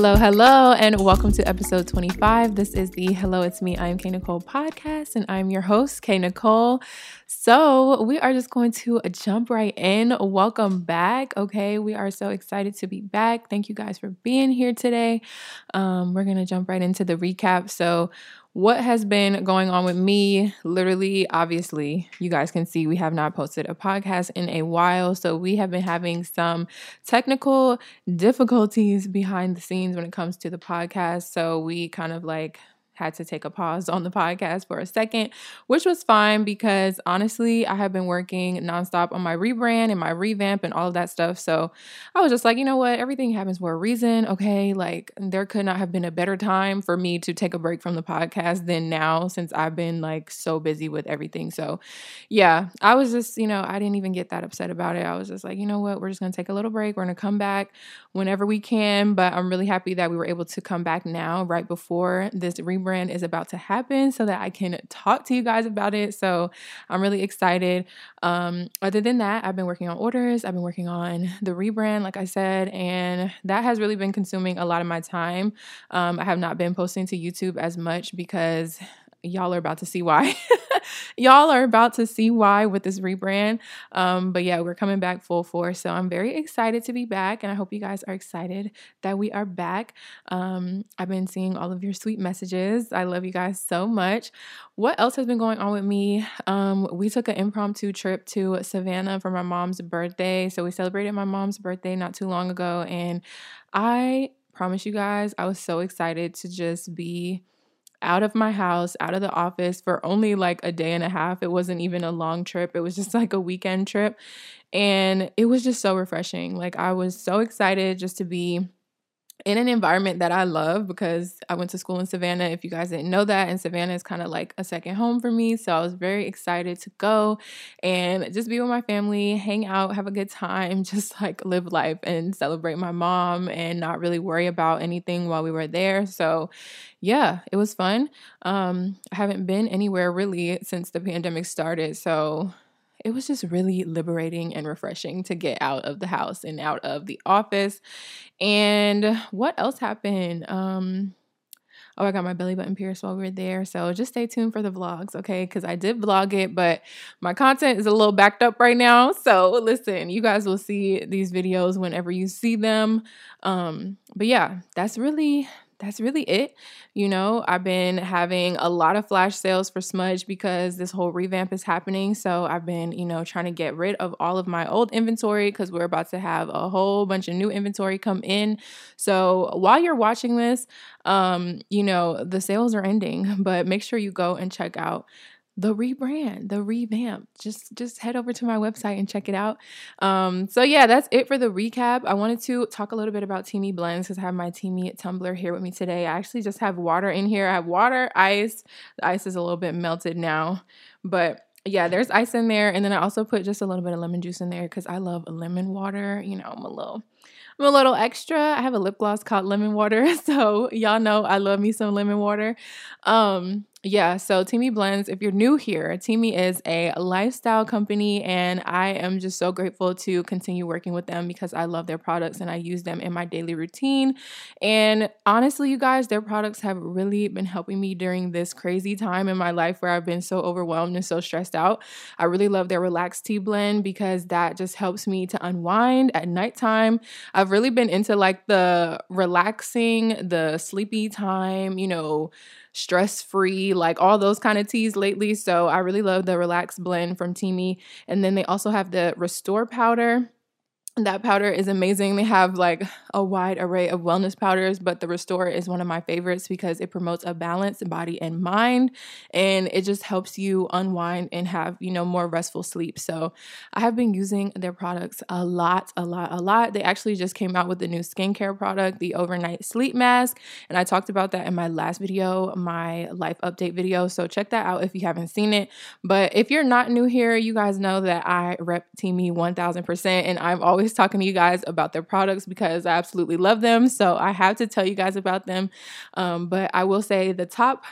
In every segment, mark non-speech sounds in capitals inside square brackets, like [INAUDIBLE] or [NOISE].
Hello, hello, and welcome to episode 25. This is the Hello, It's Me, I'm Kay Nicole podcast, and I'm your host, Kay Nicole. So, we are just going to jump right in. Welcome back. Okay, we are so excited to be back. Thank you guys for being here today. Um, we're going to jump right into the recap. So, what has been going on with me? Literally obviously you guys can see we have not posted a podcast in a while so we have been having some technical difficulties behind the scenes when it comes to the podcast. So we kind of like had to take a pause on the podcast for a second, which was fine because honestly, I have been working nonstop on my rebrand and my revamp and all of that stuff. So I was just like, you know what? Everything happens for a reason. Okay. Like, there could not have been a better time for me to take a break from the podcast than now since I've been like so busy with everything. So yeah, I was just, you know, I didn't even get that upset about it. I was just like, you know what? We're just going to take a little break. We're going to come back whenever we can. But I'm really happy that we were able to come back now, right before this rebrand is about to happen so that I can talk to you guys about it. So I'm really excited. Um, other than that, I've been working on orders, I've been working on the rebrand, like I said, and that has really been consuming a lot of my time. Um, I have not been posting to YouTube as much because y'all are about to see why. [LAUGHS] [LAUGHS] y'all are about to see why with this rebrand. Um, but yeah, we're coming back full force. So I'm very excited to be back. And I hope you guys are excited that we are back. Um, I've been seeing all of your sweet messages. I love you guys so much. What else has been going on with me? Um, we took an impromptu trip to Savannah for my mom's birthday. So we celebrated my mom's birthday not too long ago. And I promise you guys, I was so excited to just be out of my house, out of the office for only like a day and a half. It wasn't even a long trip, it was just [LAUGHS] like a weekend trip. And it was just so refreshing. Like, I was so excited just to be in an environment that I love because I went to school in Savannah. If you guys didn't know that, and Savannah is kind of like a second home for me. So I was very excited to go and just be with my family, hang out, have a good time, [LAUGHS] just like live life and celebrate my mom and not really worry about anything while we were there. So yeah, it was fun. Um, I haven't been anywhere really since the pandemic started. So it was just really liberating and refreshing to get out of the house and out of the office. And what else happened? Um, oh, I got my belly button pierced while we were there. So just stay tuned for the vlogs, okay? Because I did vlog it, but my content is a little backed up right now. So listen, you guys will see these videos whenever you see them. Um, but yeah, that's really that's really it. You know, I've been having a lot of flash sales for Smudge because this whole revamp is happening. So I've been, you know, trying to get rid of all of my old inventory because we're about to have a whole bunch of new inventory come in. So while you're watching this, um, you know, the sales are ending, [LAUGHS] but make sure you go and check out the rebrand, the revamp. Just just head over to my website and check it out. Um, so yeah, that's it for the recap. I wanted to talk a little bit about Teami blends because I have my Teami tumbler here with me today. I actually just have water in here. I have water, ice. The ice is a little bit melted now, but yeah, there's ice in there, and then I also put just a little bit of lemon juice in there because I love lemon water. You know, I'm a little I'm a little extra. I have a lip gloss called lemon water, [LAUGHS] so y'all know I love me some lemon water. Um, yeah, so Teami Blends, if you're new here, Teami is a lifestyle company, and I am just so grateful to continue working with them because I love their products and I use them in my daily routine. And honestly, you guys, their products have really been helping me during this crazy time in my life where I've been so overwhelmed and so stressed out. I really love their Relaxed Tea Blend because that just helps me to unwind at nighttime. I've really been into like the relaxing, the sleepy time, you know stress free, like all those kind of teas lately. So I really love the Relax blend from Teami. And then they also have the Restore powder that powder is amazing. They have like a wide array of wellness powders, but the Restore is one of my favorites because it promotes a balanced body and mind and it just helps you unwind and have, you know, more restful sleep. So, I have been using their products a lot, a lot, a lot. They actually just came out with the new skincare product, the overnight sleep mask, and I talked about that in my last video, my life update video. So, check that out if you haven't seen it. But if you're not new here, you guys know that I rep Teami 1000% and I'm always always talking to you guys about their products because I absolutely love them. So I have to tell you guys about them. Um, but I will say the top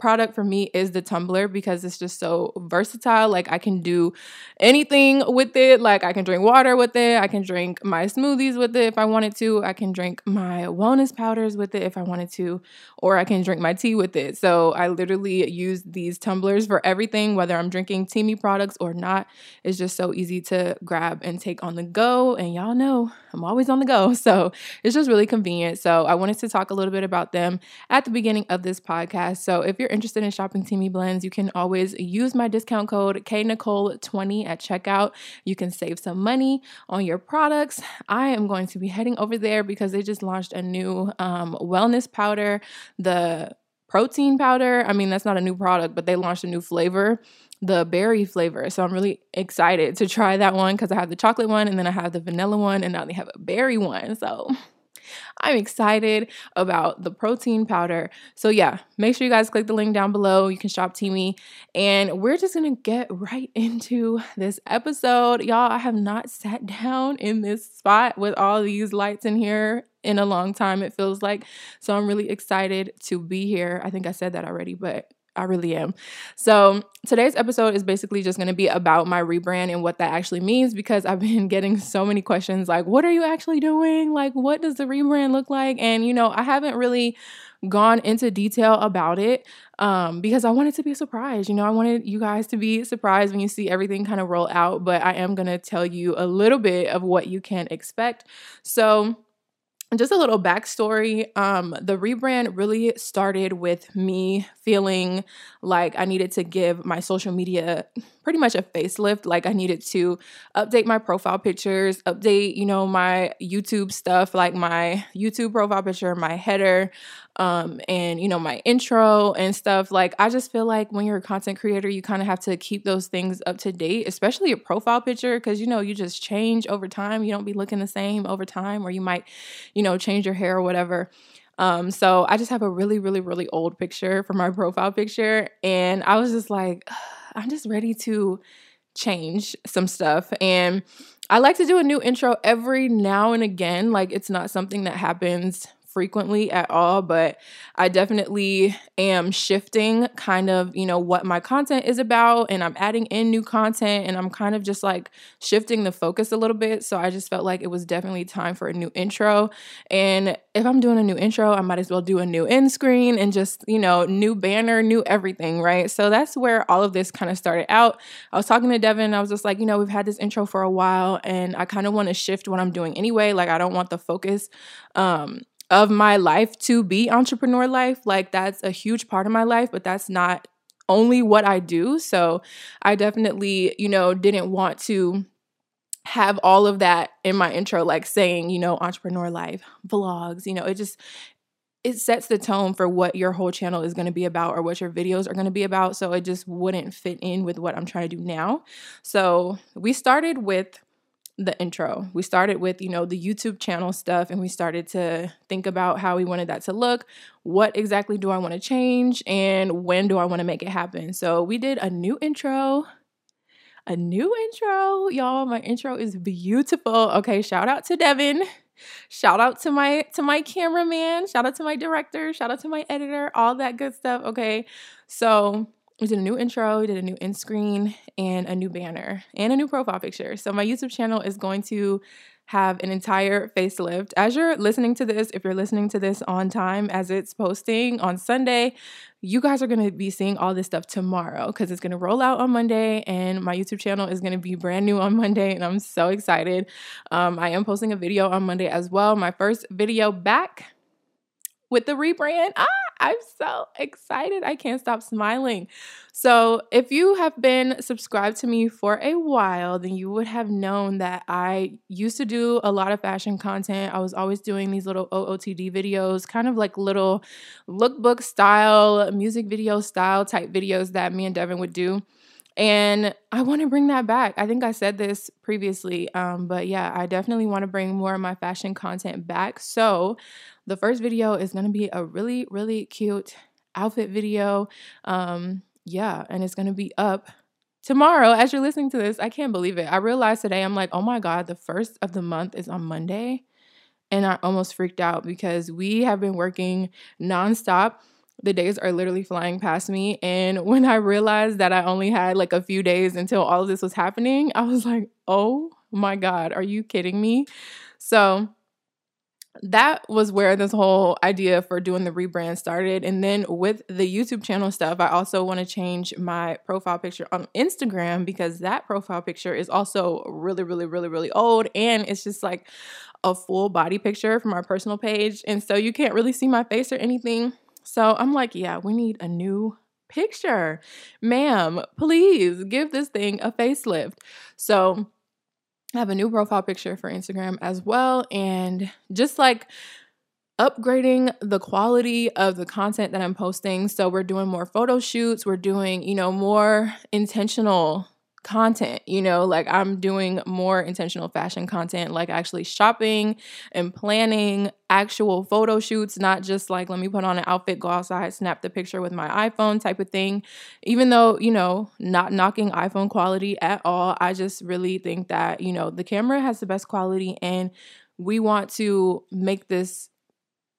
product for me is the tumbler because it's just so versatile. Like I can do anything with it. Like I can drink water with it. I can drink my smoothies with it if I wanted to. I can drink my wellness powders with it if I wanted to, or I can drink my tea with it. So I literally use these tumblers for everything, whether I'm drinking Teami products or not. It's just so easy to grab and take on the go. And y'all know I'm always on the go. [LAUGHS] So it's just really convenient. So I wanted to talk a little bit about them at the beginning of this podcast. So if you're interested in shopping Teami blends, you can always use my discount code KNicole20 at checkout. You can save some money on your products. I am going to be heading over there because they just launched a new um, wellness powder, the protein powder. I mean, that's not a new product, but they launched a new flavor, the berry flavor. So I'm really excited to try that one because I have the chocolate one and then I have the vanilla one and now they have a berry one. So [LAUGHS] I'm excited about the protein powder. So, yeah, make sure you guys click the link down below. You can shop Teami. And we're just going to get right into this episode. Y'all, I have not sat [LAUGHS] down in this spot with all these lights in here in a long time, it feels like. So, I'm really excited to be here. I think I said that already, but I really am. So, today's episode is basically just going to be about my rebrand and what that actually means because I've been [LAUGHS] getting so many questions like, what are you actually doing? Like, what does the rebrand look like? And, you know, I haven't really gone into detail about it um, because I wanted to be a surprise. You know, I wanted you guys to be surprised when you see everything kind of roll out, but I am going to tell you a little bit of what you can expect. So, just a little backstory um, the rebrand really started with me feeling like I needed to give my social media pretty much a facelift. Like I needed to update my profile pictures, update, you know, my YouTube stuff, like my YouTube profile picture, my header, um, and you know, my intro and stuff. Like I just feel like when you're a content creator, you kind of have to keep those things up to date, especially your profile picture, because you know, you just change over time. You don't be looking the same over time, or you might, you know, change your hair or whatever. Um, so I just have a really, really, really old picture for my [LAUGHS] profile picture. And I was just like, [SIGHS] I'm just ready to change some stuff. And I like to do a new intro every now and again. Like it's not something that happens frequently at all, but I definitely am shifting kind of, you know, what my content is about and I'm adding in new content and I'm kind of just like shifting the focus a little bit. So I just felt like it was definitely time for a new intro. And if I'm doing a new intro, I might as well do a new end screen and just, you know, new banner, new everything, right? So that's where all of this kind of started out. I was talking to Devin, I was just like, you know, we've had this intro for a while and I kind of want to shift what I'm doing anyway. Like I don't want the focus um of my life to be entrepreneur life. Like that's a huge part of my life, but that's not only what I do. So I definitely, you know, didn't want to have all of that in my intro, like saying, you know, entrepreneur life, vlogs, you know, it just, it sets the tone for what your whole channel is going to be about or what your videos are going to be about. So it just wouldn't fit in with what I'm trying to do now. So we started with the intro. We started with, you know, the YouTube channel stuff and we started to think about how we wanted that to look. What exactly do I want to change and when do I want to make it happen? So we did a new intro. A new intro. Y'all, my intro is beautiful. Okay, shout out to Devin. Shout out to my to my cameraman, shout out to my director, shout out to my editor, all that good stuff. Okay. So we did a new intro, we did a new end screen, and a new banner and a new profile picture. So my YouTube channel is going to have an entire facelift. As you're listening to this, if you're listening to this on time as it's posting on Sunday, you guys are going to be seeing all this stuff tomorrow because it's going to roll out on Monday and my YouTube channel is going to be brand new on Monday and I'm so excited. Um, I am posting a video on Monday as well. My first video back with the rebrand. Ah, I'm so excited. I can't stop smiling. So, if you have been subscribed to me for a while, then you would have known that I used to do a lot of fashion content. I was always doing these little OOTD videos, kind of like little lookbook style, music video style type videos that me and Devin would do. And I want to bring that back. I think I said this previously, um, but yeah, I definitely want to bring more of my fashion content back. So, the first video is going to be a really, really cute outfit video. Um, yeah, and it's going to be up tomorrow as you're listening to this. I can't believe it. I realized today, I'm like, oh my God, the first of the month is on Monday. And I almost freaked out because we have been working nonstop the days are literally flying past me. And when I realized that I only had like a few days until all of this was happening, I was like, oh my God, are you kidding me? So that was where this whole idea for doing the rebrand started. And then with the YouTube channel stuff, I also want to change my profile picture on Instagram because that profile picture is also really, really, really, really old. And it's just like a full body picture from our personal page. And so you can't really see my face or anything. So I'm like, yeah, we need a new picture. Ma'am, please give this thing a facelift. So I have a new profile picture for Instagram as well. And just like upgrading the quality of the content that I'm posting. So we're doing more photo shoots, we're doing, you know, more intentional content, you know, like I'm doing more intentional fashion content, like actually shopping and planning actual photo shoots, not just like, let me put on an outfit, go outside, snap the picture with my iPhone type of thing. Even though, you know, not knocking iPhone quality at all, I just really think that, you know, the camera has the best quality and we want to make this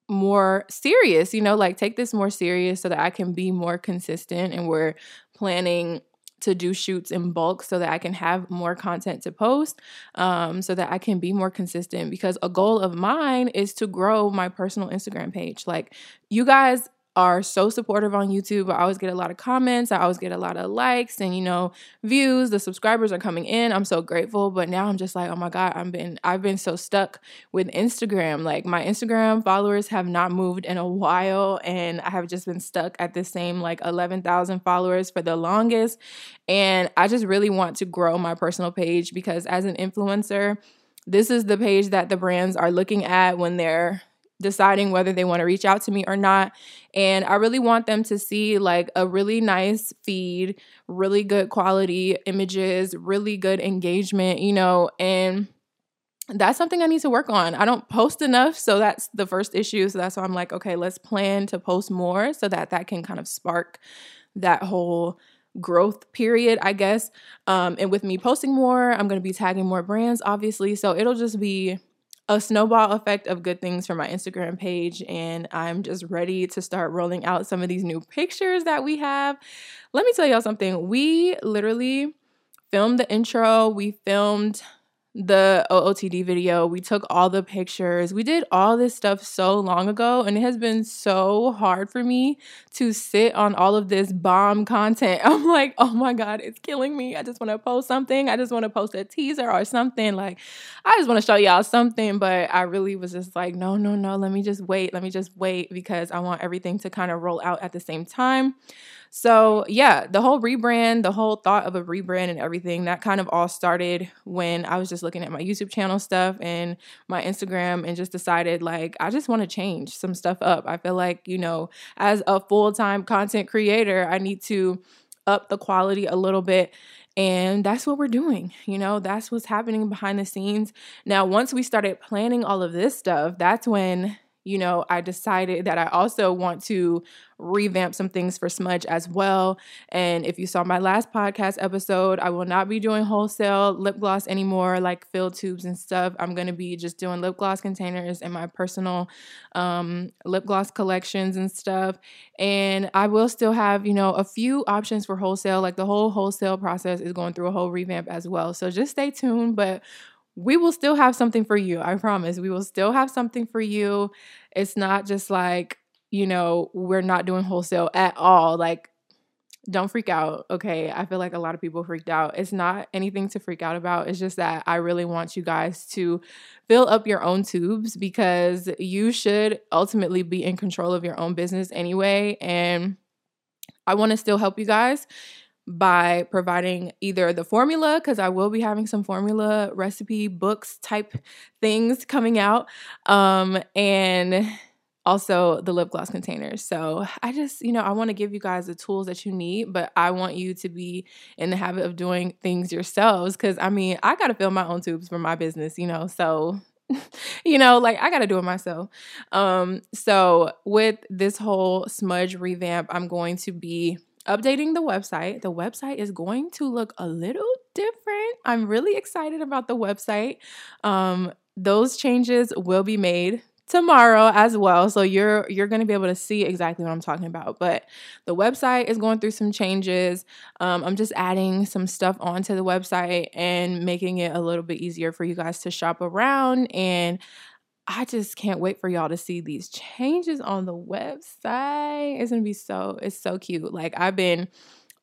more serious, you know, like take this more serious so that I can be more consistent and we're planning to do shoots in bulk so that I can have more content to post, um, so that I can be more consistent. Because a goal of mine is to grow my personal Instagram page. Like, you guys are so supportive on YouTube. I always get a lot of comments. I always get a lot of likes and you know views. The subscribers are coming in. I'm so grateful. But now I'm just like, oh my god, I've been I've been so stuck with Instagram. Like my Instagram followers have not moved in a while, and I have just been stuck at the same like 11,000 followers for the longest. And I just really want to grow my personal page because as an influencer, this is the page that the brands are looking at when they're deciding whether they want to reach out to me or not. And I really want them to see like a really nice feed, really good quality images, really good engagement, you know, and that's something I need to work on. I don't post enough, so that's the first issue. So that's why I'm like, okay, let's plan to post more so that that can kind of spark that whole growth period, I guess. Um, and with me posting more, I'm going to be tagging more brands, obviously. So it'll just be a snowball effect of good things for my Instagram page. And I'm just ready to start rolling out some of these new pictures that we have. Let me tell y'all something. We literally filmed the intro, we filmed the OOTD video. We took all the pictures. We did all this stuff so long ago, and it has been so hard for me to sit on all of this bomb content. [LAUGHS] I'm like, oh my God, it's killing me. I just want to post something. I just want to post a teaser or something. Like, I just want to show y'all something, but I really was just like, no, no, no, let me just wait. Let me just wait because I want everything to kind of roll out at the same time. So, yeah, the whole rebrand, the whole thought of a rebrand and everything, that kind of all started when I was just looking at my YouTube channel stuff and my Instagram and just decided, like, I just want to change some stuff up. I feel like, you know, as a full time content creator, I need to up the quality a little bit. And that's what we're doing. You know, that's what's happening behind the scenes. Now, once we started planning all of this stuff, that's when you know, I decided that I also want to revamp some things for Smudge as well. And if you saw my last podcast episode, I will not be doing wholesale lip gloss anymore, like fill tubes and stuff. I'm going to be just doing lip gloss containers and my personal um, lip gloss collections and stuff. And I will still have, you know, a few options for wholesale. Like the whole wholesale process is going through a whole revamp as well. So just stay tuned. But we will still have something for you. I promise. We will still have something for you. It's not just like, you know, we're not doing wholesale at all. Like, don't freak out. Okay. I feel like a lot of people freaked out. It's not anything to freak out about. It's just that I really want you guys to fill up your own tubes because you should ultimately be in control of your own business anyway. And I want to still help you guys by providing either the formula, because I will be having some formula recipe books type things coming out, um, and also the lip gloss containers. So I just, you know, I want to give you guys the tools that you need, but I want you to be in the habit of doing things yourselves. Cause I mean, I got to fill my own tubes for my business, you know, so. [LAUGHS] you know, like I got to do it myself. Um, so with this whole smudge revamp, I'm going to be updating the website. The website is going to look a little different. I'm really excited about the website. Um, those changes will be made tomorrow as well. So you're you're going to be able to see exactly what I'm talking about. But the website is going through some changes. Um, I'm just adding some stuff onto the website and making it a little bit easier for you guys to shop around and I just can't wait for y'all to see these changes on the website. It's gonna be so, it's so cute. Like, I've been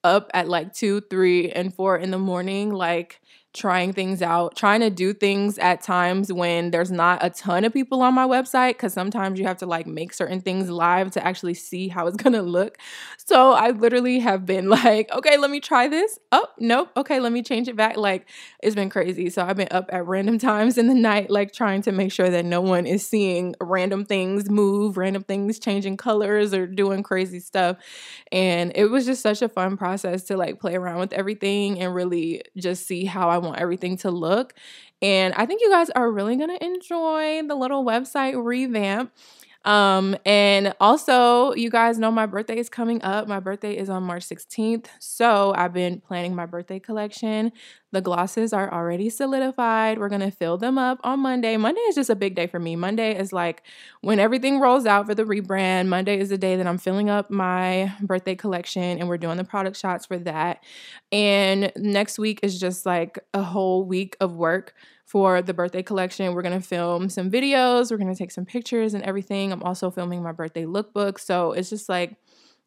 up at like two, three, and four in the morning, like trying things out, trying to do things at times when there's not a ton of people on my website because sometimes you have to like make certain things live to actually see how it's [LAUGHS] gonna look. So I literally have been [LAUGHS] like, okay, let me try this. Oh, nope. Okay, let me change it back. Like it's been crazy. So I've been up at random [LAUGHS] times in the night, like trying to make sure that no one is seeing random things move, random things changing colors or doing crazy stuff. And it was just such a fun process to like play around with everything and really just see how I want everything to look. And I think you guys are really going to enjoy the little website revamp. Um, and also, you guys know my birthday is coming up. My birthday is on March 16th. So I've been planning my birthday collection. The glosses are already solidified. We're going to fill them up on Monday. Monday is just a big day for me. Monday is like when everything rolls out for the rebrand. Monday is the day that I'm filling up my birthday collection and we're doing the product shots for that. And next week is just like a whole week of work for the birthday collection. We're to film some videos, we're to take some pictures and everything. I'm also filming my birthday lookbook. So it's just like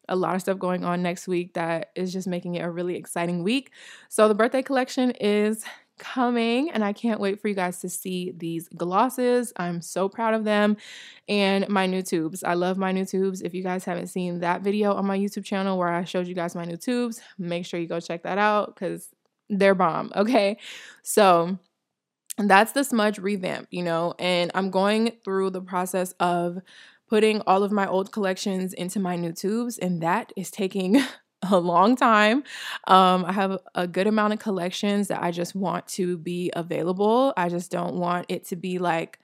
a lot of stuff going on next week that is just making it a really exciting week. So the birthday collection is coming and I can't wait for you guys to see these glosses. I'm so proud of them and my new tubes. I love my new tubes. If you guys haven't seen that video on my YouTube channel where I showed you guys my new tubes, make sure you go check that out cuz they're bomb, [LAUGHS] okay? So that's the smudge revamp, you know, and I'm going through the process of putting all of my old collections into my new tubes, and that is taking [LAUGHS] a long time. Um, I have a good amount of collections that I just want to be available. I just don't want it to be like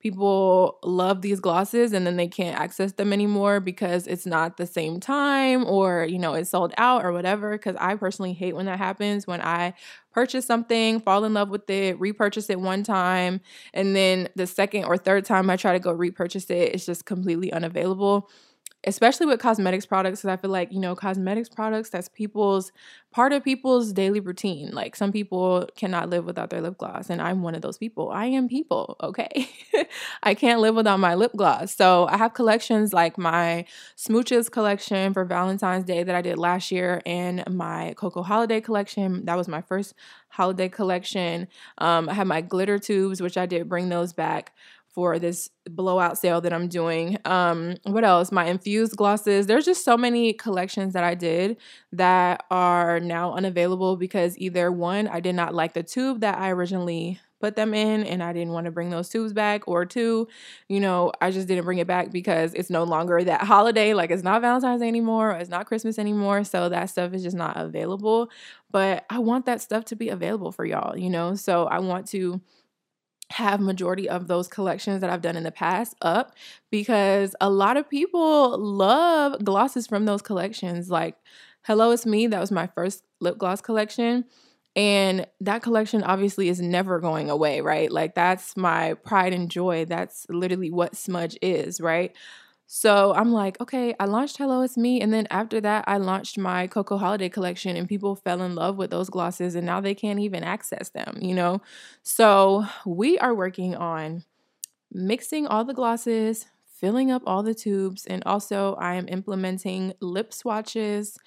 people love these glosses and then they can't access them anymore because it's not the same time or you know it's sold out or whatever because i personally hate when that happens when i purchase something fall in love with it repurchase it one time and then the second or third time i try to go repurchase it it's just completely unavailable especially with cosmetics products because i feel like you know cosmetics products that's people's part of people's daily routine. Like some people cannot live without their lip gloss and i'm one of those people. I am people okay? [LAUGHS] I can't live without my lip gloss. So i have collections like my smooches collection for valentine's day that i did last year and my cocoa holiday collection. That was my first holiday collection. Um, i have my glitter tubes which i did bring those back for this blowout sale that I'm doing. Um, what else? My infused glosses. There's just so many collections that I did that are now unavailable because either one, I did not like the tube that I originally put them in and I didn't want to bring those tubes back or two, you know, I just didn't bring it back because it's no longer that holiday like it's not Valentine's anymore, it's not Christmas anymore, so that stuff is just not available, but I want that stuff to be available for y'all, you know? So I want to have majority of those collections that I've done in the past up because a lot of people love glosses from those collections. Like Hello It's Me, that was my first lip gloss collection. And that collection obviously is never going away, right? Like that's my pride and joy. That's literally what smudge is, right? So I'm like, okay, I launched Hello It's Me. And then after that, I launched my Cocoa Holiday collection, and people fell in love with those glosses, and now they can't even access them, you know? So we are working on mixing all the glosses, filling up all the tubes, and also I am implementing lip swatches.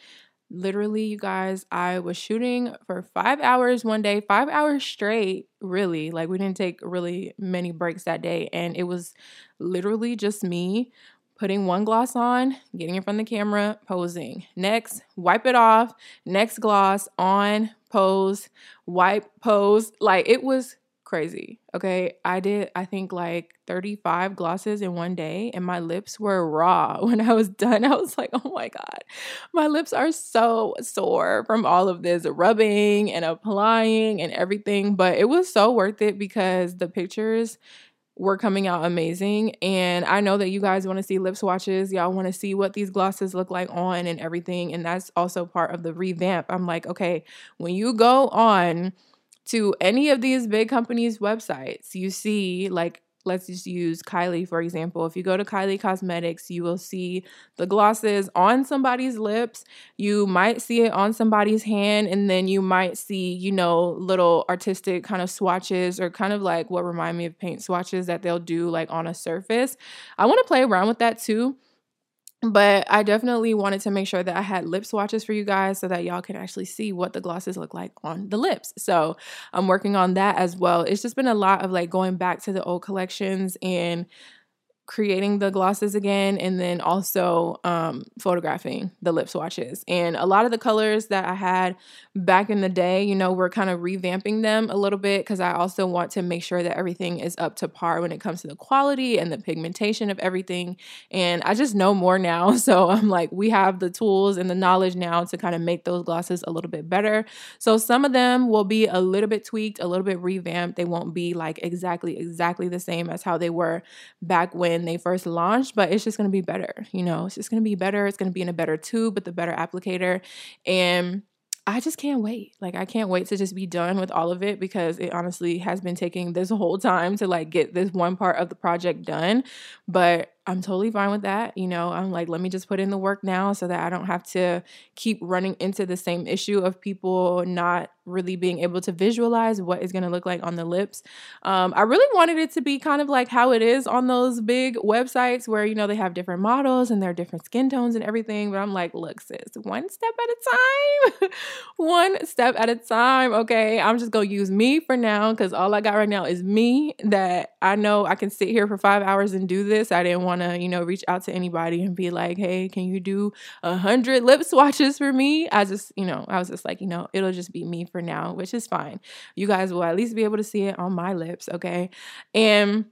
Literally, you guys, I was shooting for five hours one day, five hours straight, really. Like, we didn't take really many breaks that day. And it was literally just me putting one gloss on, getting in front of the camera, posing. Next, wipe it off. Next gloss on, pose, wipe, pose. Like it was crazy. Okay. I did, I think, like 35 glosses in one day, and my lips were raw. [LAUGHS] When I was done, I was like, oh my God, my lips are so sore from all of this rubbing and applying and everything. But it was so worth it because the pictures were coming out amazing. And I know that you guys want to see lip swatches. Y'all want to see what these glosses look like on and everything. And that's also part of the revamp. I'm like, okay, when you go on to any of these big companies' websites, you see like let's just use Kylie for example. If you go to Kylie Cosmetics, you will see the glosses on somebody's lips. You might see it on somebody's hand, and then you might see, you know, little artistic kind of swatches or kind of like what remind me of paint swatches that they'll do like on a surface. I want to play around with that too but I definitely wanted to make sure that I had lip swatches for you guys so that y'all can actually see what the glosses look like on the lips. So I'm working on that as well. It's just been a lot of like going back to the old collections and creating the glosses again and then also um, photographing the lip swatches. And a lot of the colors that I had back in the day, you know, we're kind of revamping them a little bit because I also want to make sure that everything is up to par when it comes to the quality and the pigmentation of everything. And I just know more now. [LAUGHS] So I'm like, we have the tools and the knowledge now to kind of make those glosses a little bit better. So some of them will be a little bit tweaked, a little bit revamped. They won't be like exactly, exactly the same as how they were back when when they first launched, but it's just to be better. You know, it's just to be better. It's to be in a better tube with a better applicator. And I just can't wait. Like I can't wait to just be done with all of it because it honestly has been taking this whole time to like get this one part of the project done. But I'm totally fine with that. You know, I'm like, let me just put in the work now so that I don't have to keep running into the same issue of people not really being able to visualize what is going to look like on the lips. Um, I really wanted it to be kind of like how it is on those big websites where, you know, they have different models and their different skin tones and everything. But I'm like, look, sis, one step at a time, [LAUGHS] one step at a time. Okay. I'm just going to use me for now because all I got right now is me that I know I can sit here for five hours and do this. I didn't want to, you know, reach out to anybody and be like, hey, can you do a hundred lip swatches for me? I just, you know, I was just like, you know, it'll just be me for now, which is fine. You guys will at least be able to see it on my lips, okay? And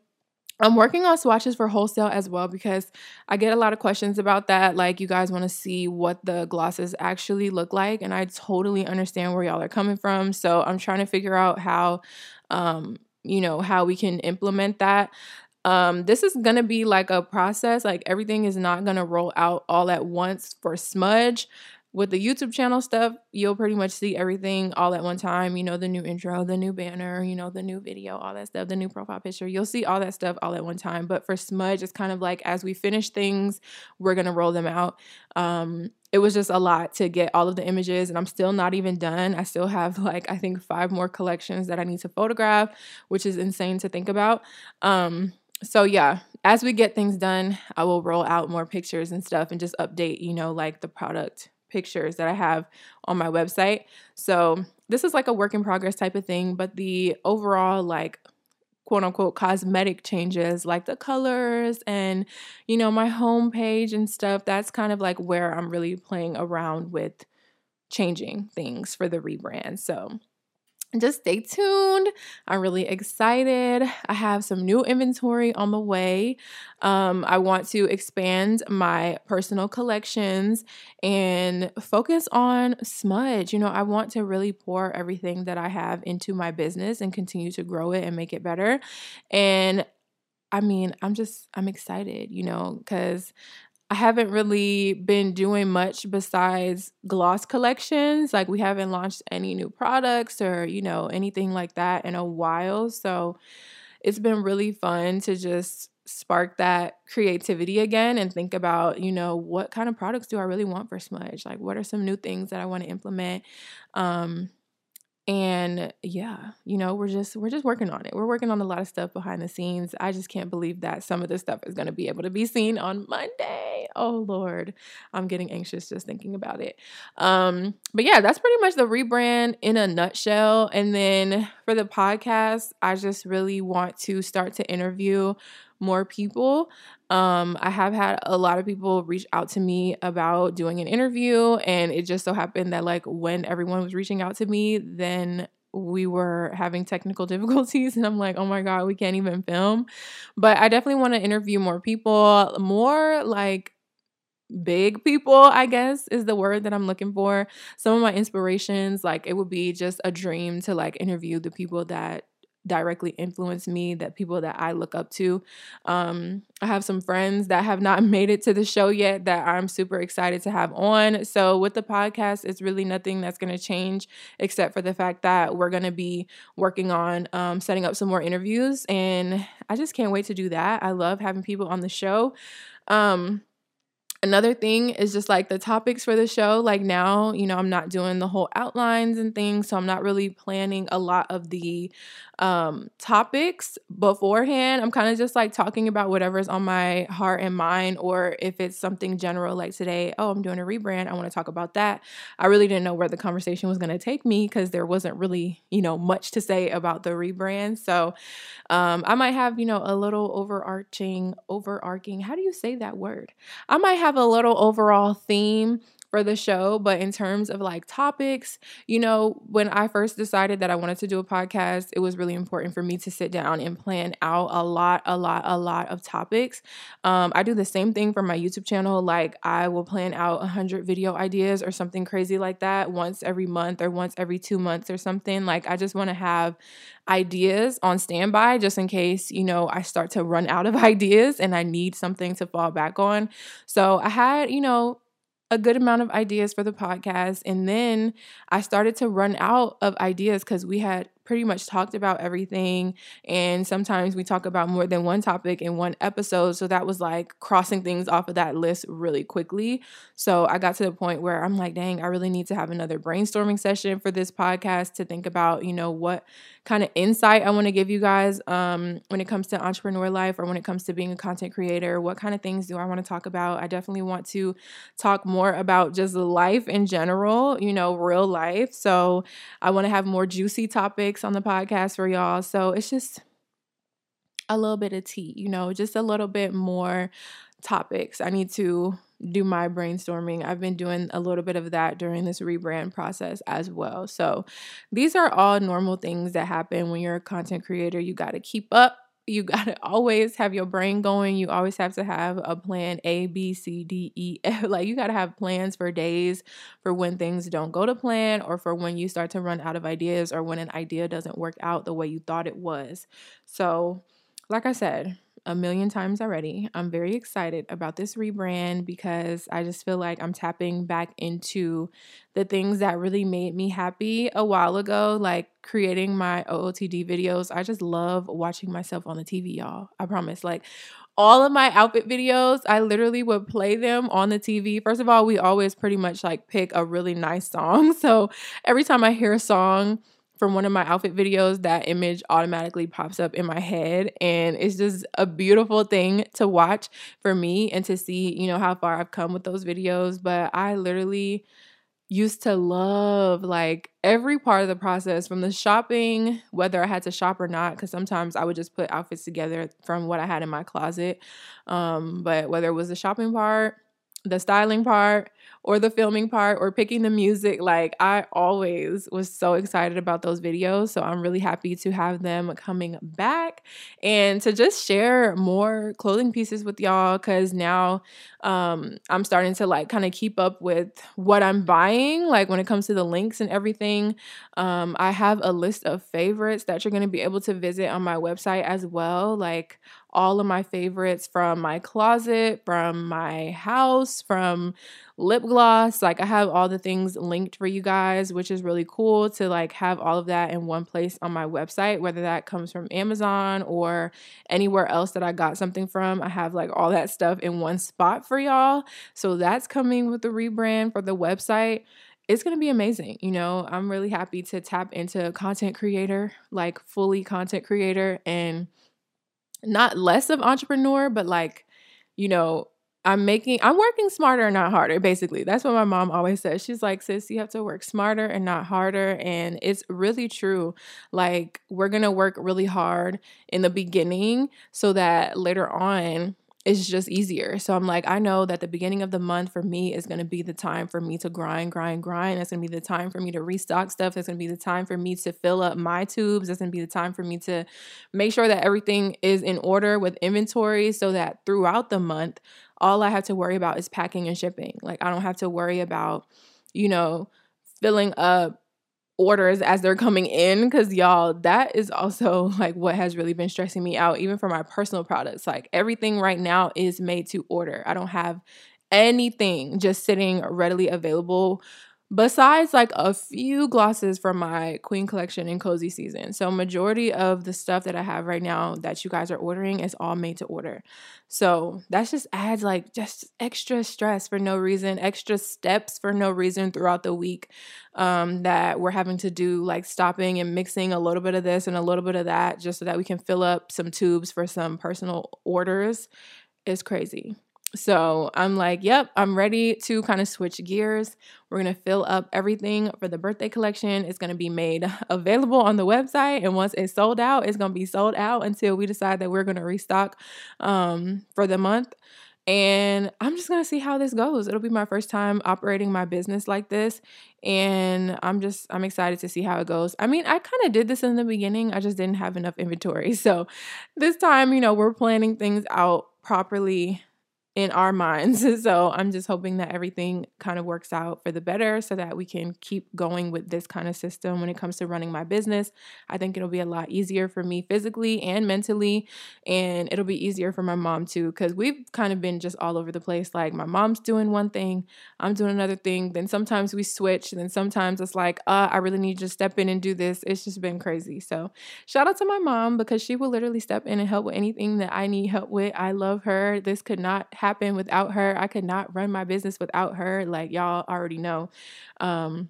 I'm working on swatches for wholesale as well because I get a lot of questions about that. Like, you guys want to see what the glosses actually look like. And I totally understand where y'all are coming from. So I'm trying to figure out how, um, you know, how we can implement that um this is gonna be like a process like everything is not gonna roll out all at once for smudge with the YouTube channel stuff, you'll pretty much see everything all at one time. You know, the new intro, the new banner, you know, the new video, all that stuff, the new profile picture. You'll see all that stuff all at one time. But for Smudge, it's kind of like as we finish things, we're to roll them out. Um, it was just a lot to get all of the images, and I'm still not even done. I still have [LAUGHS] like, I think, five more collections that I need to photograph, which is insane to think about. Um, so yeah, as we get things done, I will roll out more pictures and stuff and just update, you know, like the product pictures that I have on my website. So this is like a work in progress type of thing, but the overall like quote unquote cosmetic changes like the colors and you know my homepage and stuff that's kind of like where I'm really playing around with changing things for the rebrand. So just stay tuned. I'm really excited. I have some new inventory on the way. Um, I want to expand my personal collections and focus on smudge. You know, I want to really pour everything that I have into my business and continue to grow it and make it better. And I mean, I'm just, I'm excited, you know, because I haven't really been doing much besides gloss collections. Like we haven't launched any new products or, you know, anything like that in a while. So it's been really fun to just spark that creativity again and think about, you know, what kind of products do I really want for Smudge? Like what are some new things that I want to implement? Um and yeah you know we're just we're just working on it. We're working on a lot of stuff behind the scenes. I just can't believe that some of this stuff is going to be able to be seen on monday. Oh lord. I'm getting anxious just thinking about it. Um but yeah that's pretty much the rebrand in a nutshell. And then for the podcast i just really want to start to interview more people. Um, I have had a lot of people reach out to me about doing an interview, and it just so happened that, like, when everyone was reaching out to me, then we were having technical [LAUGHS] difficulties and I'm like, "Oh my god, we can't even film." But I definitely want to interview more people, more like big people, I guess is the word that I'm looking for. Some of my inspirations, like it would be just a dream to like interview the people that directly influence me, that people that I look up to. Um, I have some friends that have not [LAUGHS] made it to the show yet that I'm super excited to have on. So, with the podcast, it's really nothing that's going to change except for the fact that we're going to be working on um, setting up some more interviews. And I just can't wait to do that. I love having people on the show. Um, Another thing is just like the topics for the show. Like now, you know, I'm not doing the whole outlines and things, so I'm not really planning a lot of the um, topics beforehand. I'm kind of just like talking about whatever's on my heart and mind, or if it's something general, like today, oh, I'm doing a rebrand, I want to talk about that. I really didn't know where the conversation was going to take me because there wasn't really, you know, much to say about the rebrand. So um, I might have, you know, a little overarching, overarching, how do you say that word? I might have a little overall theme for the show, but in terms of like topics, you know, when I first decided that I wanted to do a podcast, it was really important for me to sit down and plan out a lot, a lot, a lot of topics. Um, I do the same thing for my YouTube channel. Like I will plan out a hundred video ideas or something crazy like that once every month or once every two months or something. Like I just want to have ideas on standby just in case, you know, I start to run out of [LAUGHS] ideas and I need something to fall back on. So I had, you know, a good amount of ideas for the podcast. And then I started to run out of ideas because we had pretty much talked about everything. And sometimes we talk about more than one topic in one episode. So that was like crossing things off of that list really quickly. So I got to the point where I'm like, dang, I really need to have another brainstorming session for this podcast to think about, you know, what kind of insight I want to give you guys um, when it comes to entrepreneur life or when it comes to being a content creator. What kind of things do I want to talk about? I definitely want to talk more about just life in general, you know, real life. So I want to have more juicy topics on the podcast for y'all. So it's just a little bit of tea, you know, just a little bit more topics. I need to do my brainstorming. I've been doing a little bit of that during this rebrand process as well. So these are all normal things that happen when you're a content creator. You got to keep up you got to [LAUGHS] always have your brain going. You always have to have a plan A, B, C, D, E, F. [LAUGHS] Like you got to have plans for days for when things don't go to plan or for when you start to run out of ideas or when an idea doesn't work out the way you thought it was. So, like I said, a million times already. I'm very excited about this rebrand because I just feel like I'm tapping back into the things that really made me happy a while ago, like creating my OOTD videos. I just love watching myself on the TV, y'all. I promise. Like all of my outfit videos, I literally would play them on the TV. First of all, we always pretty much like pick a really nice song. [LAUGHS] So every time I hear a song, from one of my outfit videos, that image automatically pops up in my head. And it's just a beautiful thing to watch for me and to see, you know, how far I've come with those videos. But I literally used to love like every part of the process from the shopping, whether I had to shop or not, because sometimes I would just put outfits together from what I had in my closet. Um, but whether it was the shopping part, the styling part or the filming part or picking the music like i always was so excited about those videos so i'm really happy to have them coming back and to just share more clothing pieces with y'all because now um, i'm starting to like kind of keep up with what i'm buying like when it comes to the links and everything. Um, i have a list of favorites that you're going to be able to visit on my website as well like all of my favorites from my closet, from my house, from lip gloss. Like I have all the things linked for you guys, which is really cool to like have all of that in one place on my website, whether that comes from Amazon or anywhere else that I got something from. I have like all that stuff in one spot for y'all. So that's coming with the rebrand for the website it's going to be amazing. You know, I'm really happy to tap into content creator, like fully content creator and not less of entrepreneur, but like, you know, I'm making, I'm working smarter, not harder, basically. That's what my mom always says. She's like, sis, you have to work smarter and not harder. And it's really true. Like, we're to work really hard in the beginning so that later on, it's just easier. So I'm like, I know that the beginning of the month for me is going to be the time for me to grind, grind, grind. It's going to be the time for me to restock stuff. It's going to be the time for me to fill up my tubes. It's going to be the time for me to make sure that everything is in order with inventory so that throughout the month, all I have to worry about is packing and shipping. Like, I don't have to worry about, you know, filling up orders as they're coming in because y'all that is also [LAUGHS] like what has really been stressing me out even for my personal products. Like everything right now is made to order. I don't have anything just sitting readily available besides like a few glosses from my queen collection in cozy season. So majority of the stuff that i have right now that you guys are ordering is all made to order. So that just adds like just extra stress for no reason extra steps for no reason throughout the week um, that we're having to do like stopping and mixing a little bit of this and a little bit of that just so that we can fill up some tubes for some personal orders. Is crazy so I'm like, yep, I'm ready to kind of switch gears. We're going to fill up everything for the birthday collection. It's going to be made [LAUGHS] available on the website. And once it's sold out, it's going to be sold out until we decide that we're going to restock um, for the month. And I'm just going to see how this goes. It'll be my first time operating my business like this. And I'm just, I'm excited to see how it goes. I mean, I kind of did this in the beginning, I just didn't have enough inventory. [LAUGHS] So this time, you know, we're planning things out properly in our minds. [LAUGHS] So I'm just hoping that everything kind of works out for the better so that we can keep going with this kind of system when it comes to running my business. I think it'll be a lot easier for me physically and mentally, and it'll be easier for my mom too, because we've kind of been just all over the place. Like my mom's doing one thing, I'm doing another thing. Then sometimes we switch, then sometimes it's like, uh, I really need to step in and do this. It's just been crazy. So shout out to my mom because she will literally step in and help with anything that I need help with. I love her. This could not happen happen without her. I could not run my business without her. Like y'all already know. Um,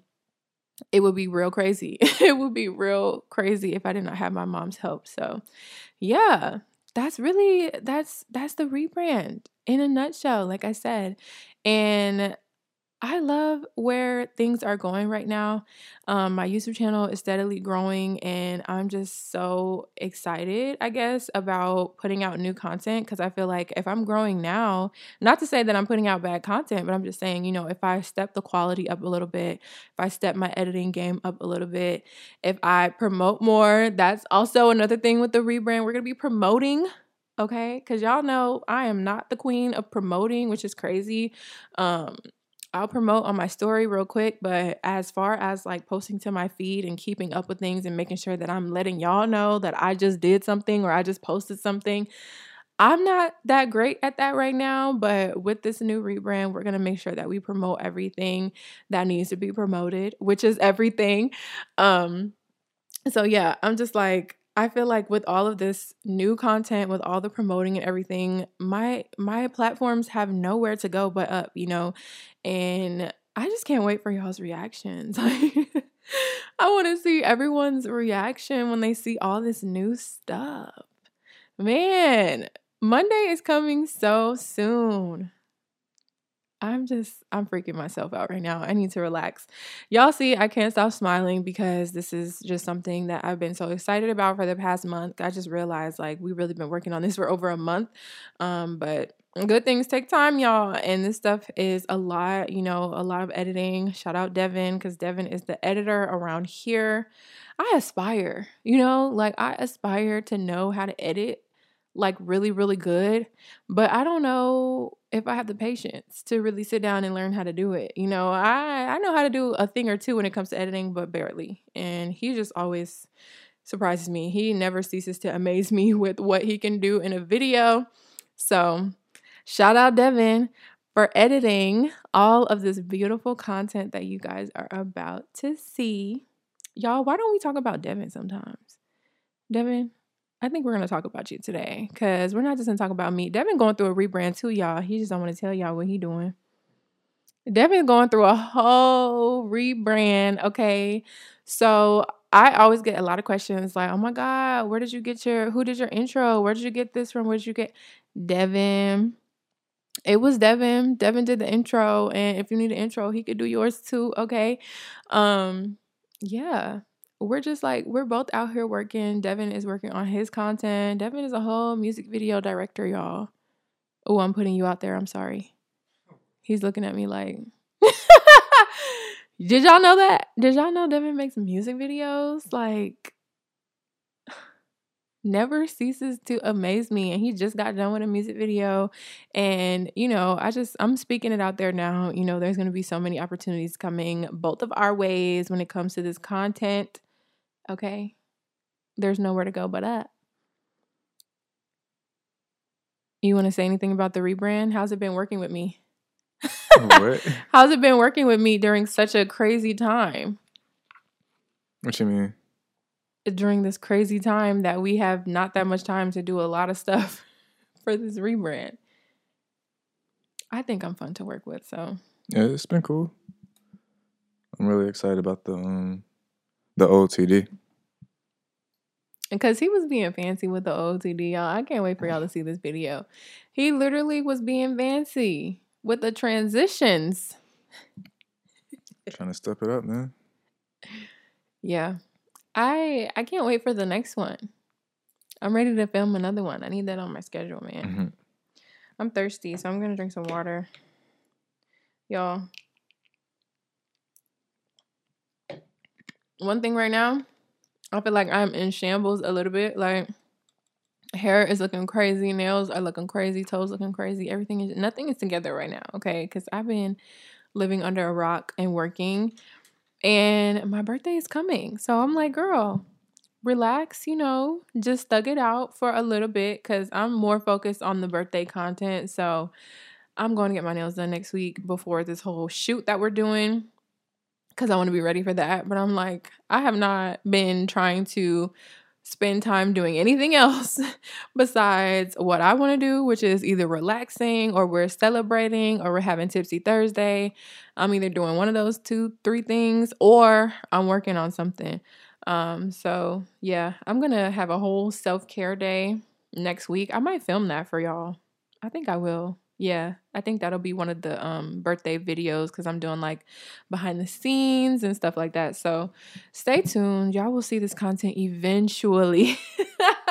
it would be real crazy. [LAUGHS] it would be real crazy if I did not have my mom's help. So, yeah, that's really that's that's the rebrand in a nutshell, like I said. And I love where things are going right now. Um, my YouTube channel is steadily growing, and I'm just so excited, I guess, about putting out new content because I feel like if I'm growing now, not to say that I'm putting out bad content, but I'm just saying, you know, if I step the quality up a little bit, if I step my editing game up a little bit, if I promote more, that's also another thing with the rebrand. We're going to be promoting okay because y'all know i am not the queen of promoting which is crazy um I'll promote on my story real quick, but as far as like posting to my feed and keeping up with things and making sure that I'm letting y'all know that I just did something or I just posted something, I'm not that great at that right now, but with this new rebrand, we're going to make sure that we promote everything that needs to be promoted, which is everything. Um so yeah, I'm just like I feel like with all of this new content, with all the promoting and everything, my my platforms have nowhere to go but up, you know. And I just can't wait for y'all's reactions. [LAUGHS] I want to see everyone's reaction when they see all this new stuff. Man, Monday is coming so soon. I'm just, I'm freaking myself out right now. I need to relax. Y'all see, I can't stop smiling because this is just something that I've been so excited about for the past month. I just realized like we've really been working on this [LAUGHS] for over a month. Um, but good things take time, y'all. And this stuff is a lot, you know, a lot of editing. Shout out Devin because Devin is the editor around here. I aspire, you know, like I aspire to know how to edit like really, really good. But I don't know if I have the patience to really sit down and learn how to do it. You know, I I know how to do a thing or two when it comes to editing, but barely. And he just always surprises me. He never ceases to amaze me [LAUGHS] with what he can do in a video. So, shout out Devin for editing all of this beautiful content that you guys are about to see. Y'all, why don't we talk about Devin sometimes? Devin, I think we're gonna talk about you today because we're not just gonna talk about me. Devin going through a rebrand too, y'all. He just don't want to tell y'all what he doing. Devin going through a whole rebrand. Okay, so I always get a lot of questions like, "Oh my God, where did you get your? Who did your intro? Where did you get this from? Where did you get?" Devin. It was Devin. Devin did the intro, and if you need an intro, he could do yours too. Okay, um, yeah we're just like we're both out here working. Devin is working on his content. Devin is a whole music video director, y'all. Oh, I'm putting you out there. I'm sorry. He's looking at me like [LAUGHS] Did y'all know that? Did y'all know Devin makes music videos? Like [SIGHS] never ceases to amaze me. And he just got done with a music video. And, you know, I just, I'm speaking it out there now. You know, there's going to be so many opportunities coming both of our ways when it comes to this content. Okay. There's nowhere to go but up. You want to say anything about the rebrand? How's it been working with me? [LAUGHS] How's it been working with me during such a crazy time? What you mean? During this crazy time that we have not that much time to do a lot of stuff [LAUGHS] for this rebrand. I think I'm fun to work with, so yeah, it's been cool. I'm really excited about the um the OOTD. Because he was being fancy with the OOTD, y'all. I can't wait for y'all to see this video. He literally was being fancy with the transitions. Trying to step it up, man. Yeah. I I can't wait for the next one. I'm ready to film another one. I need that on my schedule, man. Mm-hmm. I'm thirsty, so I'm gonna drink some water. Y'all. One thing right now, I feel like I'm in shambles a little bit. Like hair is looking crazy, nails are looking crazy, toes looking crazy. Everything is nothing is together right now, okay? Cuz I've been living under a rock and working and my birthday is coming. So I'm like, girl, relax, you know, just thug it out for a little bit cuz I'm more focused on the birthday content. So I'm going to get my nails done next week before this whole shoot that we're doing because I want to be ready for that. But I'm like, I have not been trying to spend time doing anything [LAUGHS] else besides what I want to do, which is either relaxing or we're celebrating or we're having Tipsy Thursday. I'm either doing one of those two, three things or I'm working on something. Um, so yeah, I'm gonna have a whole self care day next week. I might film that for y'all. I think I will. Yeah, I think that'll be one of the um, birthday videos because I'm doing like behind the scenes and stuff like that. So stay tuned. Y'all will see this content eventually.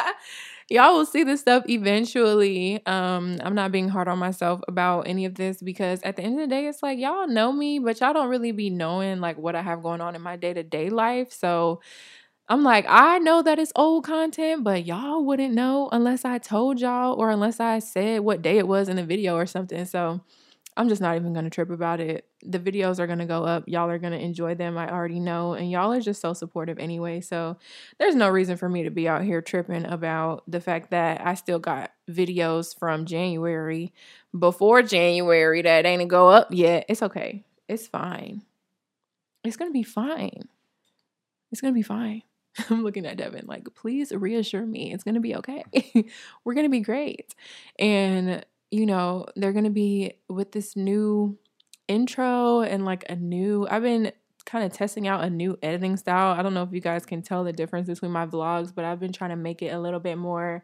[LAUGHS] Y'all will see this stuff eventually. Um, I'm not being hard on myself about any of this because at the end of the day, it's like y'all know me, but y'all don't really be knowing like what I have going on in my day to day life. So I'm like, I know that it's old content, but y'all wouldn't know unless I told y'all or unless I said what day it was in the video or something. So I'm just not even gonna trip about it. The videos are gonna go up. Y'all are gonna enjoy them. I already know. And y'all are just so supportive anyway. So there's no reason for me to be out here tripping about the fact that I still got videos from January before January that ain't go up yet. It's okay. It's fine. It's gonna be fine. It's gonna be fine. [LAUGHS] I'm looking at Devin like, please reassure me it's going to be okay. [LAUGHS] We're going to be great. And, you know, they're going to be with this new intro and like a new, I've been kind of testing out a new editing style. I don't know if you guys can tell the difference between my vlogs, but I've been trying to make it a little bit more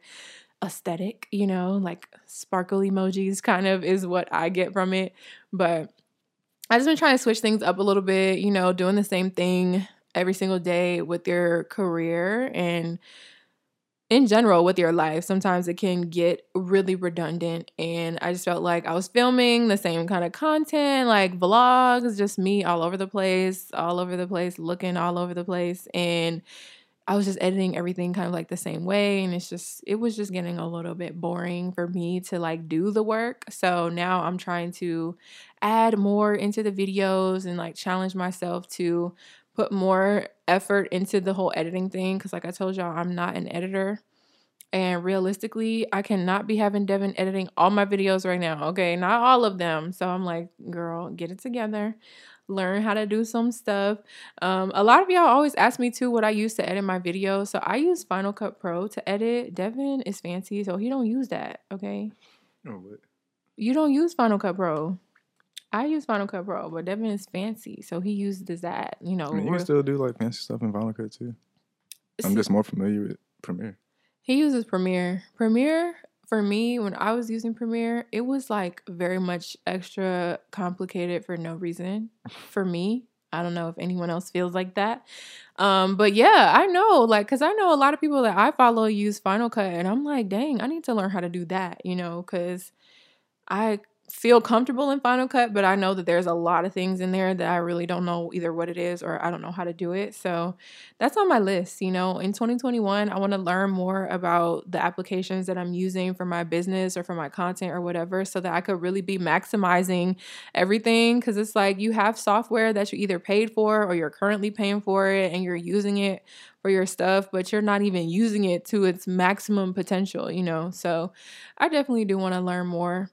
aesthetic, you know, like sparkle emojis kind of is what I get from it. But I just been trying to switch things up a little bit, you know, doing the same thing every single day with your career and in general with your life sometimes it can get really redundant. And i just felt like i was filming the same kind of content like vlogs just me all over the place all over the place looking all over the place. And i was just editing everything kind of like the same way. And it's just it was just getting a little bit boring for me to like do the work. So now i'm trying to add more into the videos and like challenge myself to put more effort into the whole editing thing because, like I told y'all, I'm not an editor. And realistically, I cannot be having Devin editing all my videos right now. Okay, not all of them. So I'm like, girl, get it together. Learn how to do some stuff. Um, a lot of y'all always ask me too what I use to edit my videos. So I use Final Cut Pro to edit. Devin is fancy, so he don't use that. Okay. Oh, what? You don't use Final Cut Pro. I use Final Cut Pro, but Devin is fancy, so he uses that. You know, I mean, you still do like fancy stuff in Final Cut too. I'm just more familiar with Premiere. He uses Premiere. Premiere for me, when I was using Premiere, it was like very much extra complicated for no reason. For me, I don't know if anyone else feels like that. Um, but yeah, I know, like, cause I know a lot of people that I follow use Final Cut, and I'm like, dang, I need to learn how to do that, you know, cause I feel comfortable in Final Cut, but I know that there's a lot of things in there that I really don't know either what it is or I don't know how to do it. So that's on my list. You know, in 2021, I want to learn more about the applications that I'm using for my business or for my content or whatever so that I could really be maximizing everything. Cause it's like you have software that you either paid for or you're currently paying for it and you're using it for your stuff, but you're not even using it to its maximum potential, you know? So I definitely do want to learn more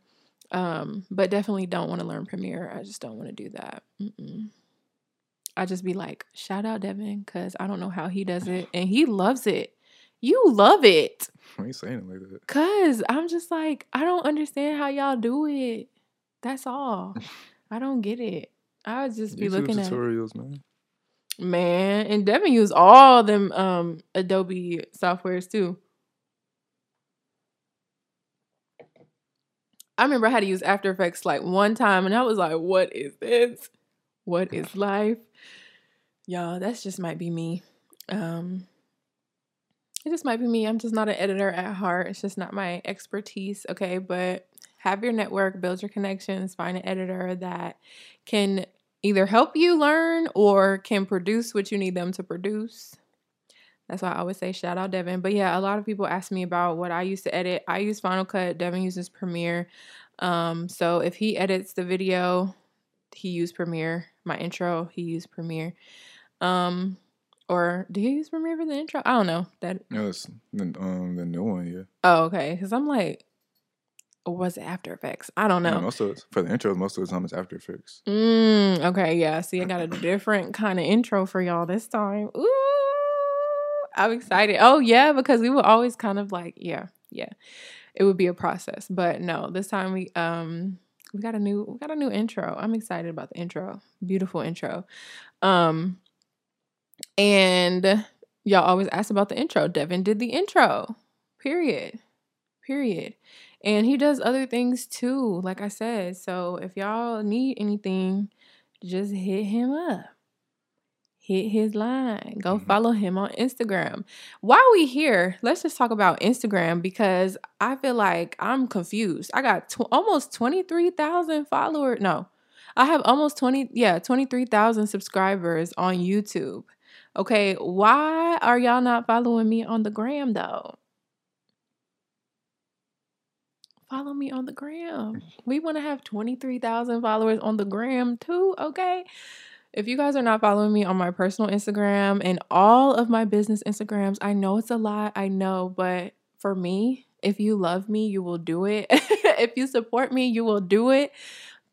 um, but definitely don't want to learn Premiere. I just don't want to do that. Mm-mm. I just be like, shout out Devin, because I don't know how he does it. And he loves it. You love it. Why are you saying it like that? Cause I'm just like, I don't understand how y'all do it. That's all. [LAUGHS] I don't get it. I would just be YouTube looking tutorials, at tutorials, man. Man, and Devin use all them um Adobe softwares too. I remember I had to use After Effects like one time and I was like, what is this? What is life? Y'all, that's just might be me. Um it just might be me. I'm just not an editor at heart. It's just not my expertise, okay? But have your network, build your connections, find an editor that can either help you learn or can produce what you need them to produce. That's why I always say shout out Devin. But yeah, a lot of people ask me about what I used to edit. I use Final Cut. Devin uses Premiere. Um, so if he edits the video, he used Premiere. My intro, he used Premiere. Um, or do you use Premiere for the intro? I don't know. That no, it's the um the new one, yeah. Oh, okay. Because I'm like, was it After Effects? I don't know. Yeah, most of it, for the intro, most of the time it's After Effects. Mm, okay, yeah. See, I got a [CLEARS THROAT] different kind of intro for y'all this time. Ooh, I'm excited. Oh yeah, because we were always kind of like, yeah, yeah it would be a process. But no, this time we um we got a new we got a new intro. I'm excited about the intro. Beautiful intro. Um and y'all always ask about the intro. Devin did the intro. Period. Period. And he does other things too, like I said. So if y'all need anything, just hit him up hit his line. Go mm-hmm. follow him on Instagram. While we here, let's just talk about Instagram because I feel like I'm confused. I got tw- almost 23,000 followers. No, I have almost 20, yeah, 23,000 subscribers on YouTube. Okay, why are y'all not following me on the gram though? Follow me on the gram. We want to have 23,000 followers on the gram too, okay? If you guys are not following me on my personal Instagram and all of my business Instagrams, I know it's a lot, I know, but for me, if you love me, you will do it. [LAUGHS] if you support me, you will do it.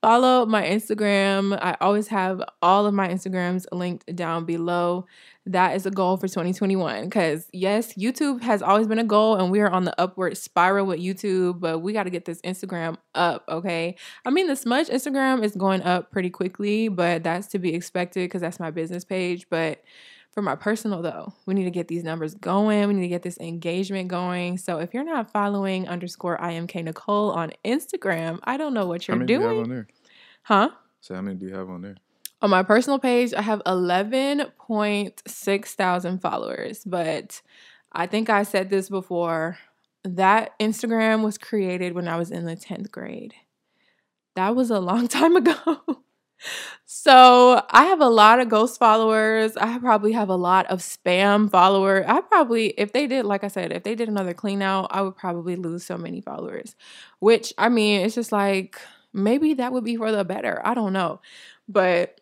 Follow my Instagram. I always have all of my Instagrams linked down below that is a goal for 2021 because yes youtube has always been a goal and we are on the upward spiral with youtube but we got to get this instagram up okay? I mean the smudge instagram is going up pretty quickly but that's to be expected because that's my business page but for my personal though we need to get these numbers going we need to get this engagement going. So if you're not following underscore imk nicole on instagram i don't know what you're doing do you huh? So how many do you have on there on my personal page, I have 11.6 thousand followers, but I think I said this before. That Instagram was created when I was in the 10th grade. That was a long [LAUGHS] time ago. so I have a lot of ghost followers. I probably have a lot of spam followers. I probably, if they did, like I said, if they did another clean out, I would probably lose so many followers. Which, I mean, it's just like maybe that would be for the better. I don't know. But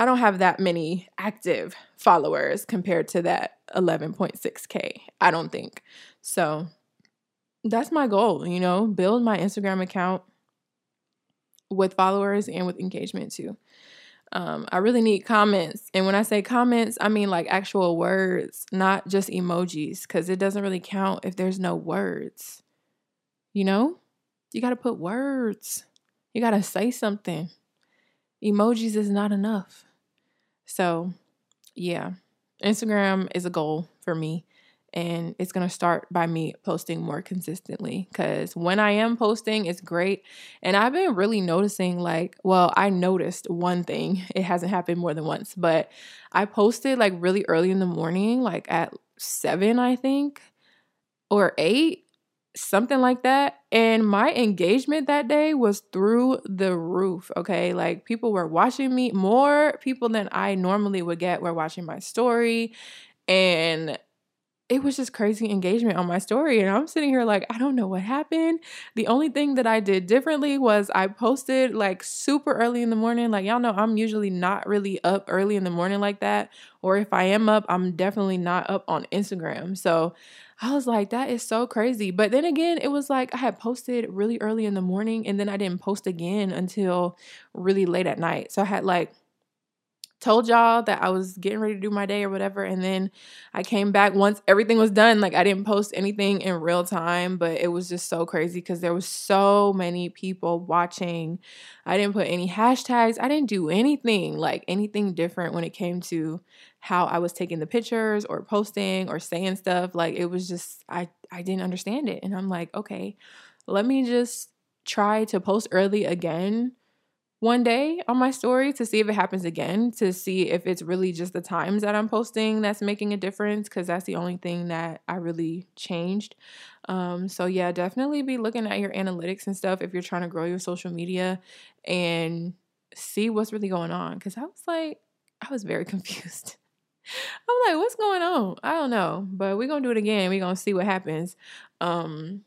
I don't have that many active followers compared to that 11.6K. I don't think. So that's my goal, you know, build my Instagram account with followers and with engagement too. Um, I really need comments. And when I say comments, I mean like actual words, not just emojis, because it doesn't really count if there's no words. You know, you got to put words, you got to say something. Emojis is not enough. So, yeah, Instagram is a goal for me. And it's going to start by me posting more consistently because when I am posting, it's great. And I've been really noticing, like, well, I noticed one thing. It hasn't happened more than once, but I posted like really early in the morning, like at seven, I think, or eight. Something like that. And my engagement that day was through the roof. Okay. Like people were watching me, more people than I normally would get were watching my story. And it was just crazy engagement on my story. And I'm sitting here like, I don't know what happened. The only thing that I did differently was I posted like super early in the morning. Like, y'all know I'm usually not really up early in the morning like that. Or if I am up, I'm definitely not up on Instagram. So I was like, that is so crazy. But then again, it was like I had posted really early in the morning and then I didn't post again until really late at night. So I had like told y'all that I was getting ready to do my day or whatever. And then I came back once everything was done. Like I didn't post anything in real time, but it was just so crazy because there was so many people watching. I didn't put any hashtags. I didn't do anything like anything different when it came to how I was taking the pictures or posting or saying stuff. Like it was just I I didn't understand it. And I'm like, okay, let me just try to post early again one day on my story to see if it happens again, to see if it's really just the times that I'm posting that's making a difference, because that's the only thing that I really changed. Um, so, yeah, definitely be looking at your analytics and stuff if you're trying to grow your social media and see what's really going on. Because I was like, I was very [LAUGHS] confused. I'm like, what's going on? I don't know, but we're gonna do it again. We're gonna see what happens. Um,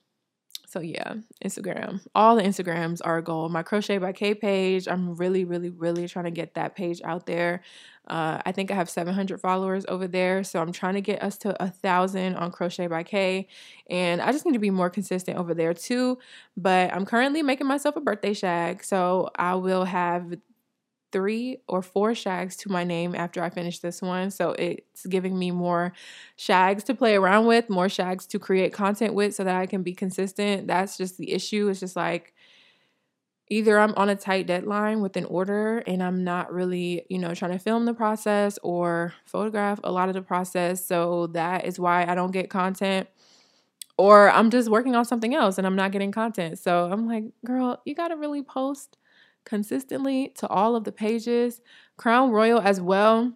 so yeah, Instagram. All the Instagrams are a goal. My Crochet by K page, I'm really, really, really trying to get that page out there. Uh, I think I have 700 followers over there, so I'm trying to get us to a thousand on Crochet by K, and I just need to be more consistent over there too. But I'm currently making myself a birthday shag, so I will have three or four shags to my name after I finish this one. So it's giving me more shags to play around with, more shags to create content with so that I can be consistent. That's just the issue. It's just like either I'm on a tight deadline with an order and I'm not really, you know, trying to film the process or photograph a lot of the process. So that is why I don't get content. Or I'm just working on something else and I'm not getting content. So I'm like, girl, you got to really post consistently to all of the pages. Crown Royal as well.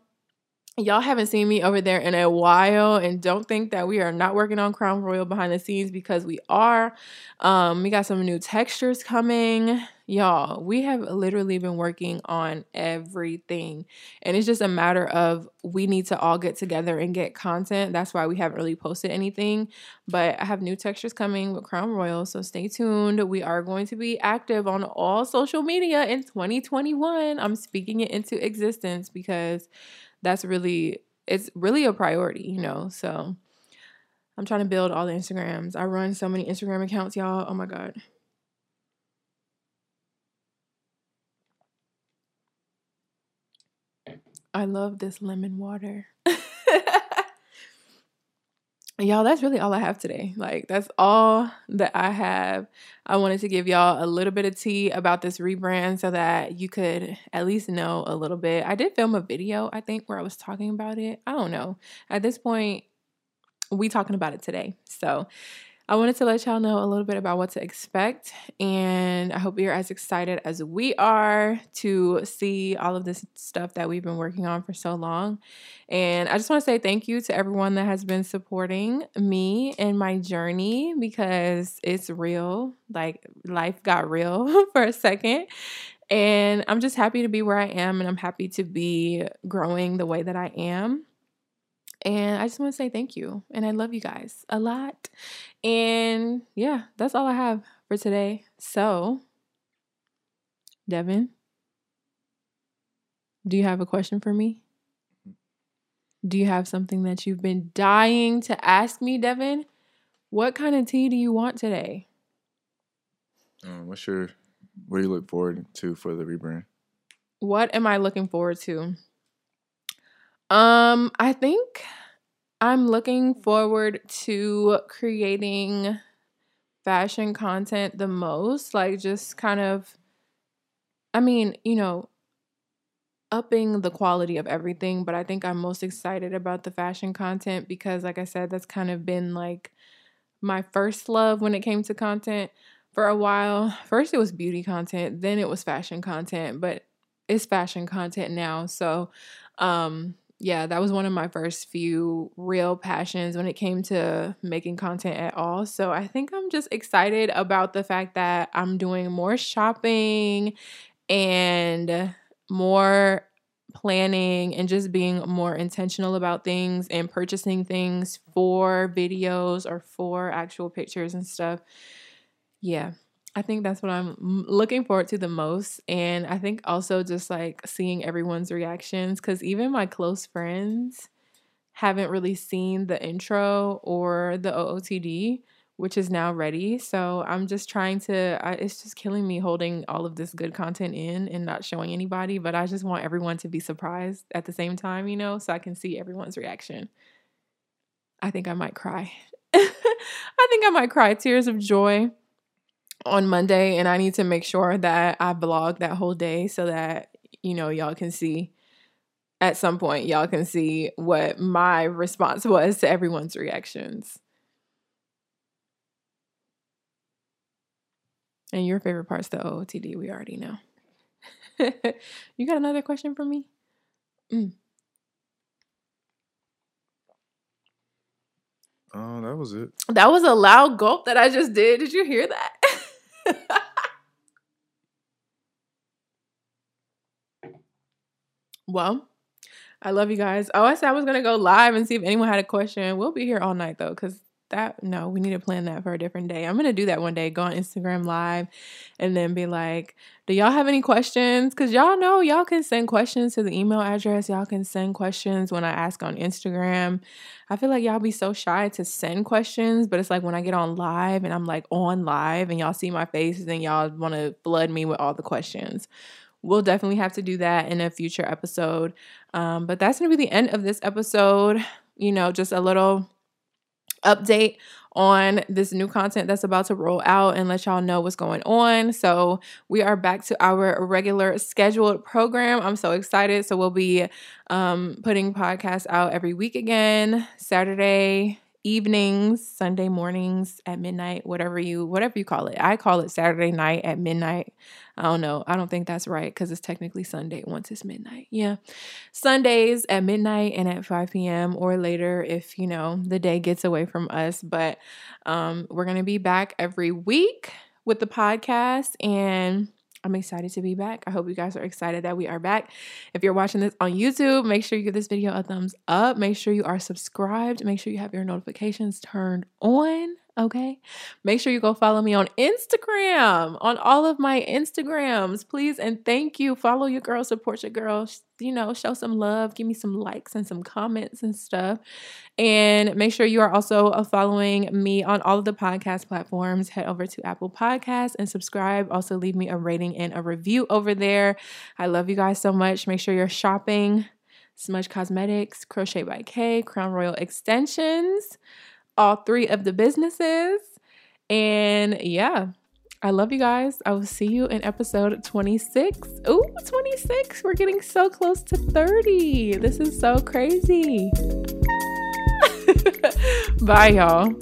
Y'all haven't seen me over there in a while, and don't think that we are not working on Crown Royal behind the scenes because we are. Um, we got some new textures coming. Y'all, we have literally been working on everything. And it's just a matter of we need to all get together and get content. That's why we haven't really posted anything. But I have new textures coming with Crown Royal. So stay tuned. We are going to be active on all social media in 2021. I'm speaking it into existence because that's really it's really a priority, you know. So I'm trying to build all the Instagrams. I run so many Instagram accounts, y'all. Oh my God. I love this lemon water. Y'all, that's really all I have today. Like, that's all that I have. I wanted to give y'all a little bit of tea about this rebrand so that you could at least know a little bit. I did film a video, I think, where I was talking about it. I don't know. At this point, we talking about it today. So I wanted to let y'all know a little bit about what to expect, and I hope you're as excited as we are to see all of this stuff that we've been working on for so long. And I just want to say thank you to everyone that has been supporting me in my journey because it's real. Like, life got real [LAUGHS] for a second. And I'm just happy to be where I am, and I'm happy to be growing the way that I am. And I just want to say thank you. And I love you guys a lot. And yeah, that's all I have for today. So, Devin, do you have a question for me? Do you have something that you've been dying to ask me, Devin? What kind of tea do you want today? Um, what's your what do you look forward to for the rebrand? What am I looking forward to? Um, I think I'm looking forward to creating fashion content the most, like just kind of I mean, you know, upping the quality of everything, but I think I'm most excited about the fashion content because like I said, that's kind of been like my first love when it came to content for a while. First it was beauty content, then it was fashion content, but it's fashion content now. So, um yeah, that was one of my first few real passions when it came to making content at all. So I think I'm just excited about the fact that I'm doing more shopping and more planning and just being more intentional about things and purchasing things for videos or for actual pictures and stuff. Yeah, I think that's what I'm looking forward to the most. And I think also just like seeing everyone's reactions because even my close friends haven't really seen the intro or the OOTD, which is now ready. So I'm just trying to, I, it's just killing me holding all of this good content in and not showing anybody. But I just want everyone to be surprised at the same time, you know, so I can see everyone's reaction. I think I might cry. [LAUGHS] I think I might cry tears of joy on Monday and I need to make sure that I vlog that whole day so that you know y'all can see at some point y'all can see what my response [LAUGHS] was to everyone's reactions. And your favorite part's the OOTD, we already know. [LAUGHS] you got another question for me? Mm. Oh, that was it. That was a loud gulp that I just did. Did you hear that? [LAUGHS] [LAUGHS] well, I love you guys. Oh, I said I was gonna go live and see if anyone had a question. We'll be here all night though, because that no, we need to plan that for a different day. I'm gonna do that one day. Go on Instagram live, and then be like, "Do y'all have any questions?" Because y'all know y'all can send questions to the email address. Y'all can send questions when I ask on Instagram. I feel like y'all be so shy to send questions, but it's like when I get on live and I'm like on live and y'all see my face, and y'all want to flood me with all the questions. We'll definitely have to do that in a future episode. Um, but that's gonna be the end of this episode. You know, just a little update on this new content that's about to roll out and let y'all know what's going on. So, we are back to our regular scheduled program. I'm so excited. So, we'll be um, putting podcasts out every week again, Saturday evenings, Sunday mornings at midnight, whatever you whatever you call it. I call it Saturday night at midnight. I don't know. I don't think that's right because it's technically Sunday once it's midnight. Yeah. Sundays at midnight and at 5 p.m. or later if, you know, the day gets away from us. But um, we're to be back every week with the podcast and I'm excited to be back. I hope you guys are excited that we are back. If you're watching this on YouTube, make sure you give this video a thumbs up. Make sure you are subscribed. Make sure you have your notifications turned on. Okay. Make sure you go follow me on Instagram, on all of my Instagrams, please. And thank you. Follow your girl, support your girl. You know, show some love, give me some likes and some comments and stuff. And make sure you are also uh, following me on all of the podcast platforms. Head over to Apple Podcasts and subscribe. Also, leave me a rating and a review over there. I love you guys so much. Make sure you're shopping. Smudge Cosmetics, Crochet by K, Crown Royal Extensions all three of the businesses. And yeah, I love you guys. I will see you in episode 26. Ooh, 26. We're getting so close to 30. This is so crazy. [LAUGHS] Bye, y'all.